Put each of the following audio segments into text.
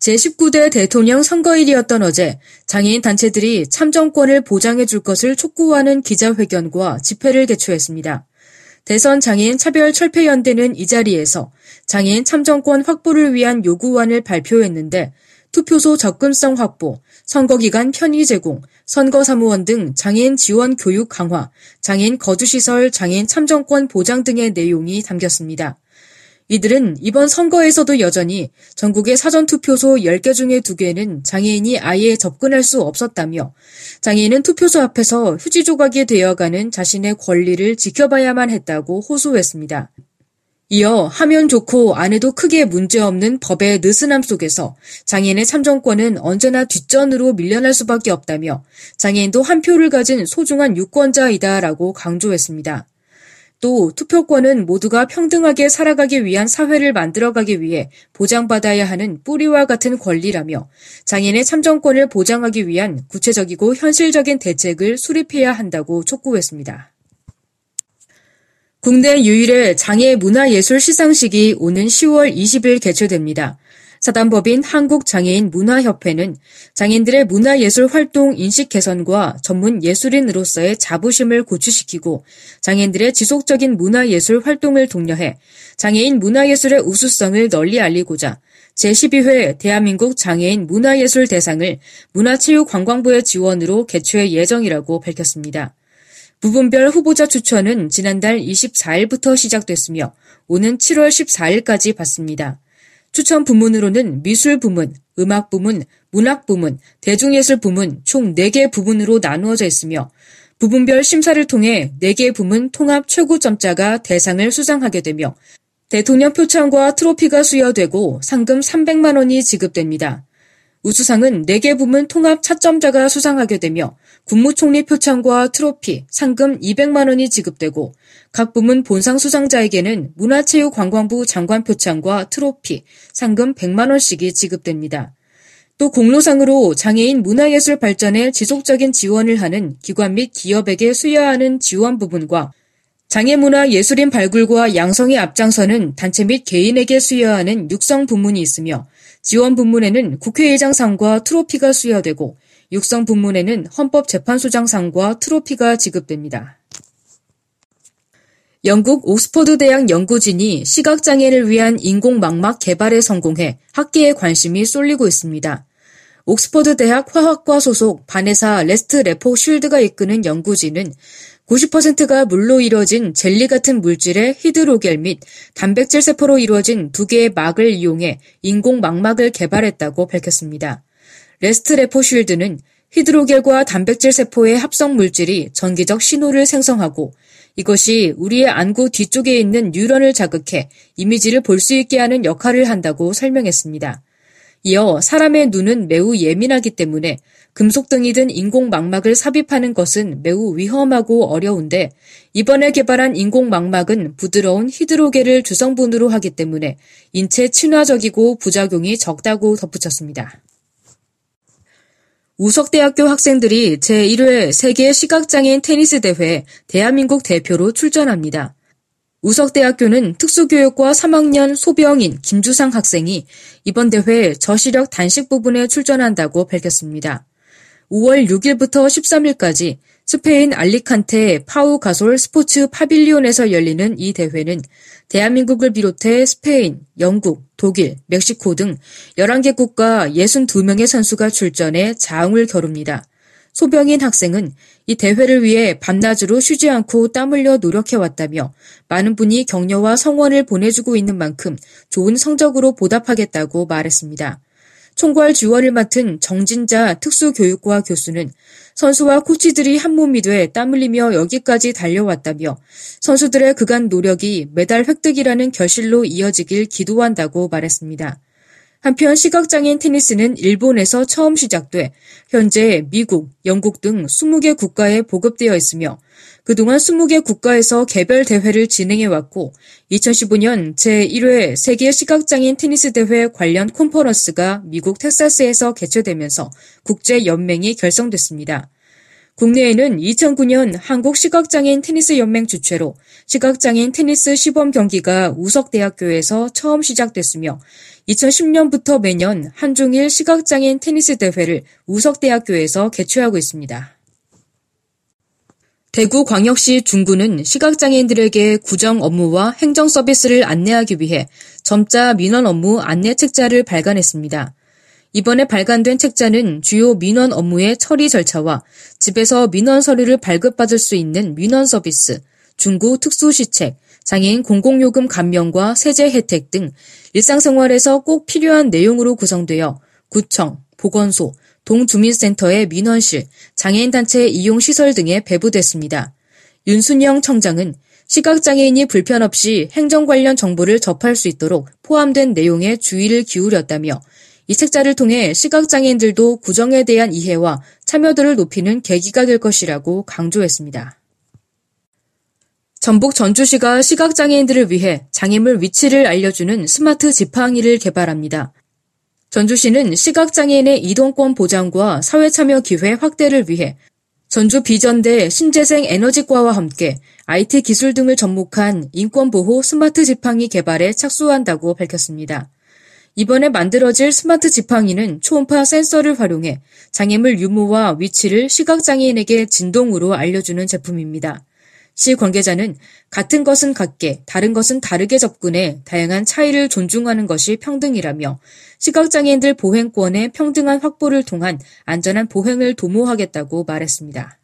제19대 대통령 선거일이었던 어제 장애인 단체들이 참정권을 보장해 줄 것을 촉구하는 기자회견과 집회를 개최했습니다. 대선 장애인 차별 철폐연대는 이 자리에서 장애인 참정권 확보를 위한 요구안을 발표했는데 투표소 접근성 확보, 선거기간 편의 제공, 선거사무원 등 장애인 지원 교육 강화, 장애인 거주시설 장애인 참정권 보장 등의 내용이 담겼습니다. 이들은 이번 선거에서도 여전히 전국의 사전투표소 10개 중에 2개는 장애인이 아예 접근할 수 없었다며 장애인은 투표소 앞에서 휴지 조각이 되어가는 자신의 권리를 지켜봐야만 했다고 호소했습니다. 이어 하면 좋고 안 해도 크게 문제없는 법의 느슨함 속에서 장애인의 참정권은 언제나 뒷전으로 밀려날 수밖에 없다며 장애인도 한 표를 가진 소중한 유권자이다라고 강조했습니다. 또 투표권은 모두가 평등하게 살아가기 위한 사회를 만들어가기 위해 보장받아야 하는 뿌리와 같은 권리라며 장애인의 참정권을 보장하기 위한 구체적이고 현실적인 대책을 수립해야 한다고 촉구했습니다. 국내 유일의 장애 문화예술 시상식이 오는 10월 20일 개최됩니다. 사단법인 한국장애인 문화협회는 장애인들의 문화예술 활동 인식 개선과 전문 예술인으로서의 자부심을 고취시키고 장애인들의 지속적인 문화예술 활동을 독려해 장애인 문화예술의 우수성을 널리 알리고자 제12회 대한민국 장애인 문화예술 대상을 문화체육관광부의 지원으로 개최 예정이라고 밝혔습니다. 부분별 후보자 추천은 지난달 24일부터 시작됐으며 오는 7월 14일까지 받습니다. 추천 부문으로는 미술 부문, 음악 부문, 문학 부문, 대중예술 부문 총 4개 부문으로 나누어져 있으며 부분별 심사를 통해 4개 부문 통합 최고점자가 대상을 수상하게 되며 대통령 표창과 트로피가 수여되고 상금 300만 원이 지급됩니다. 우수상은 4개 부문 통합 차점자가 수상하게 되며 국무총리 표창과 트로피, 상금 200만 원이 지급되고 각 부문 본상 수상자에게는 문화체육관광부 장관 표창과 트로피, 상금 100만 원씩이 지급됩니다. 또 공로상으로 장애인 문화예술 발전에 지속적인 지원을 하는 기관 및 기업에게 수여하는 지원 부분과 장애문화 예술인 발굴과 양성에 앞장서는 단체 및 개인에게 수여하는 육성 부문이 있으며 지원 부문에는 국회의장상과 트로피가 수여되고 육성 부문에는 헌법재판소장상과 트로피가 지급됩니다. 영국 옥스퍼드 대학 연구진이 시각장애를 위한 인공망막 개발에 성공해 학계의 관심이 쏠리고 있습니다. 옥스퍼드 대학 화학과 소속 바네사 레스트레포 쉴드가 이끄는 연구진은 90%가 물로 이루어진 젤리 같은 물질의 히드로겔 및 단백질 세포로 이루어진 두 개의 막을 이용해 인공 망막을 개발했다고 밝혔습니다. 레스트레포 쉴드는 히드로겔과 단백질 세포의 합성 물질이 전기적 신호를 생성하고 이것이 우리의 안구 뒤쪽에 있는 뉴런을 자극해 이미지를 볼 수 있게 하는 역할을 한다고 설명했습니다. 이어 사람의 눈은 매우 예민하기 때문에 금속 등이 든 인공 망막을 삽입하는 것은 매우 위험하고 어려운데 이번에 개발한 인공 망막은 부드러운 히드로겔을 주성분으로 하기 때문에 인체 친화적이고 부작용이 적다고 덧붙였습니다. 우석대학교 학생들이 제1회 세계 시각장애인 테니스 대회 대한민국 대표로 출전합니다. 우석대학교는 특수교육과 3학년 소병인 김주상 학생이 이번 대회 저시력 단식 부분에 출전한다고 밝혔습니다. 5월 6일부터 13일까지 스페인 알리칸테 파우 가솔 스포츠 파빌리온에서 열리는 이 대회는 대한민국을 비롯해 스페인, 영국, 독일, 멕시코 등 11개 국가 62명의 선수가 출전해 자웅을 겨룹니다. 소병인 학생은 이 대회를 위해 밤낮으로 쉬지 않고 땀 흘려 노력해왔다며 많은 분이 격려와 성원을 보내주고 있는 만큼 좋은 성적으로 보답하겠다고 말했습니다. 총괄 지원을 맡은 정진자 특수교육과 교수는 선수와 코치들이 한몸이 돼 땀 흘리며 여기까지 달려왔다며 선수들의 그간 노력이 메달 획득이라는 결실로 이어지길 기도한다고 말했습니다. 한편 시각장애인 테니스는 일본에서 처음 시작돼 현재 미국, 영국 등 20개 국가에 보급되어 있으며 그동안 20개 국가에서 개별 대회를 진행해 왔고 2015년 제1회 세계 시각장애인 테니스 대회 관련 콘퍼런스가 미국 텍사스에서 개최되면서 국제 연맹이 결성됐습니다. 국내에는 2009년 한국 시각장애인 테니스 연맹 주최로 시각장애인 테니스 시범 경기가 우석대학교에서 처음 시작됐으며 2010년부터 매년 한중일 시각장애인 테니스 대회를 우석대학교에서 개최하고 있습니다. 대구 광역시 중구는 시각장애인들에게 구정 업무와 행정 서비스를 안내하기 위해 점자 민원 업무 안내 책자를 발간했습니다. 이번에 발간된 책자는 주요 민원 업무의 처리 절차와 집에서 민원 서류를 발급받을 수 있는 민원 서비스, 중고 특수시책, 장애인 공공요금 감면과 세제 혜택 등 일상생활에서 꼭 필요한 내용으로 구성되어 구청, 보건소, 동주민센터의 민원실, 장애인단체 이용시설 등에 배부됐습니다. 윤순영 청장은 시각장애인이 불편 없이 행정 관련 정보를 접할 수 있도록 포함된 내용에 주의를 기울였다며 이 책자를 통해 시각장애인들도 구정에 대한 이해와 참여도를 높이는 계기가 될 것이라고 강조했습니다. 전북 전주시가 시각장애인들을 위해 장애물 위치를 알려주는 스마트 지팡이를 개발합니다. 전주시는 시각장애인의 이동권 보장과 사회참여 기회 확대를 위해 전주 비전대 신재생 에너지과와 함께 IT 기술 등을 접목한 인권보호 스마트 지팡이 개발에 착수한다고 밝혔습니다. 이번에 만들어질 스마트 지팡이는 초음파 센서를 활용해 장애물 유무와 위치를 시각장애인에게 진동으로 알려주는 제품입니다. 시 관계자는 같은 것은 같게, 다른 것은 다르게 접근해 다양한 차이를 존중하는 것이 평등이라며 시각장애인들 보행권의 평등한 확보를 통한 안전한 보행을 도모하겠다고 말했습니다.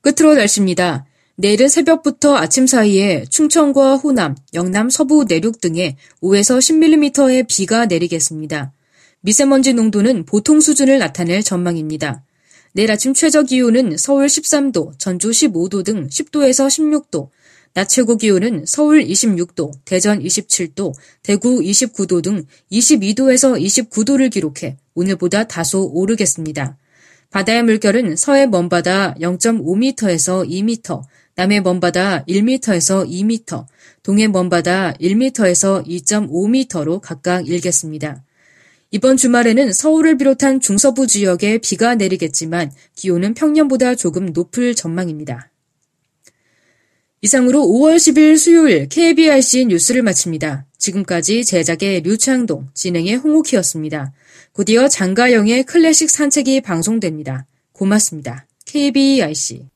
끝으로 날씨입니다. 내일은 새벽부터 아침 사이에 충청과 호남, 영남 서부 내륙 등에 5에서 10mm의 비가 내리겠습니다. 미세먼지 농도는 보통 수준을 나타낼 전망입니다. 내일 아침 최저 기온은 서울 13도, 전주 15도 등 10도에서 16도, 낮 최고 기온은 서울 26도, 대전 27도, 대구 29도 등 22도에서 29도를 기록해 오늘보다 다소 오르겠습니다. 바다의 물결은 서해 먼바다 0.5m에서 2m, 남해 먼바다 1m에서 2m, 동해 먼바다 1m에서 2.5m로 각각 일겠습니다. 이번 주말에는 서울을 비롯한 중서부 지역에 비가 내리겠지만 기온은 평년보다 조금 높을 전망입니다. 이상으로 5월 10일 수요일 KBRC 뉴스를 마칩니다. 지금까지 제작의 류창동, 진행의 홍옥희였습니다. 곧이어 장가영의 클래식 산책이 방송됩니다. 고맙습니다. KBRC